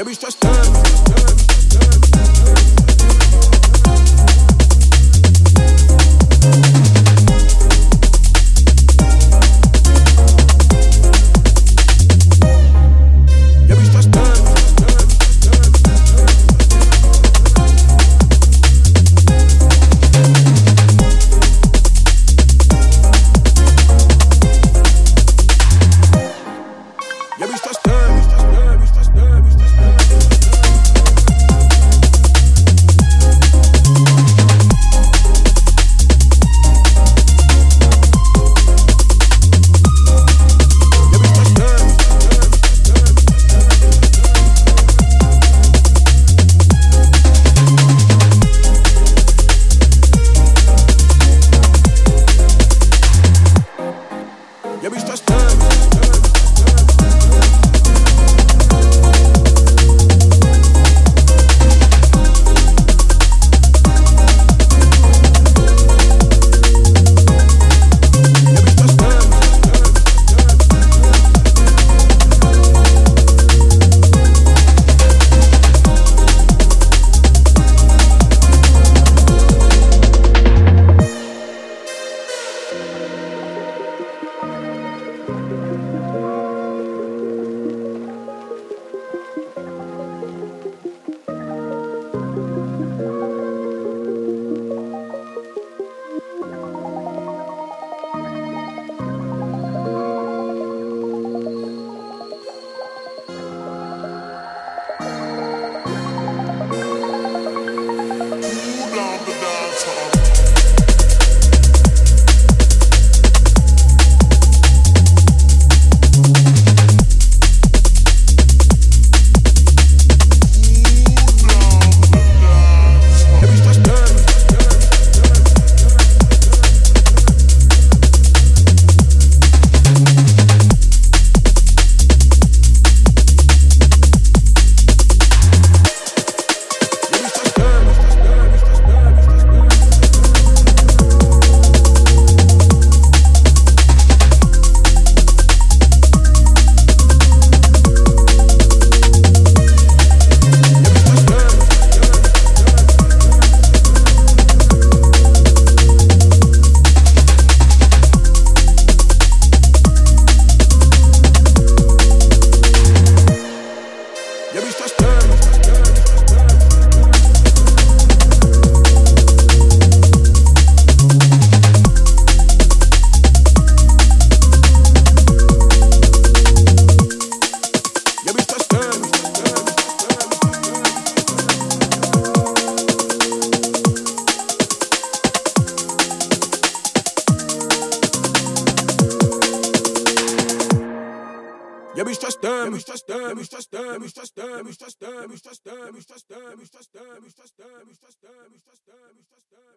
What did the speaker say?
Yeah, we stressed out. Just turn. Bist das dem, ja bist das dem, ja bist das dem, ja bist das dem, ja bist das dem, ja bist das dem, ja bist das dem, ja bist das dem, ja bist das dem, ja bist das dem, ja bist das dem, ja bist das dem.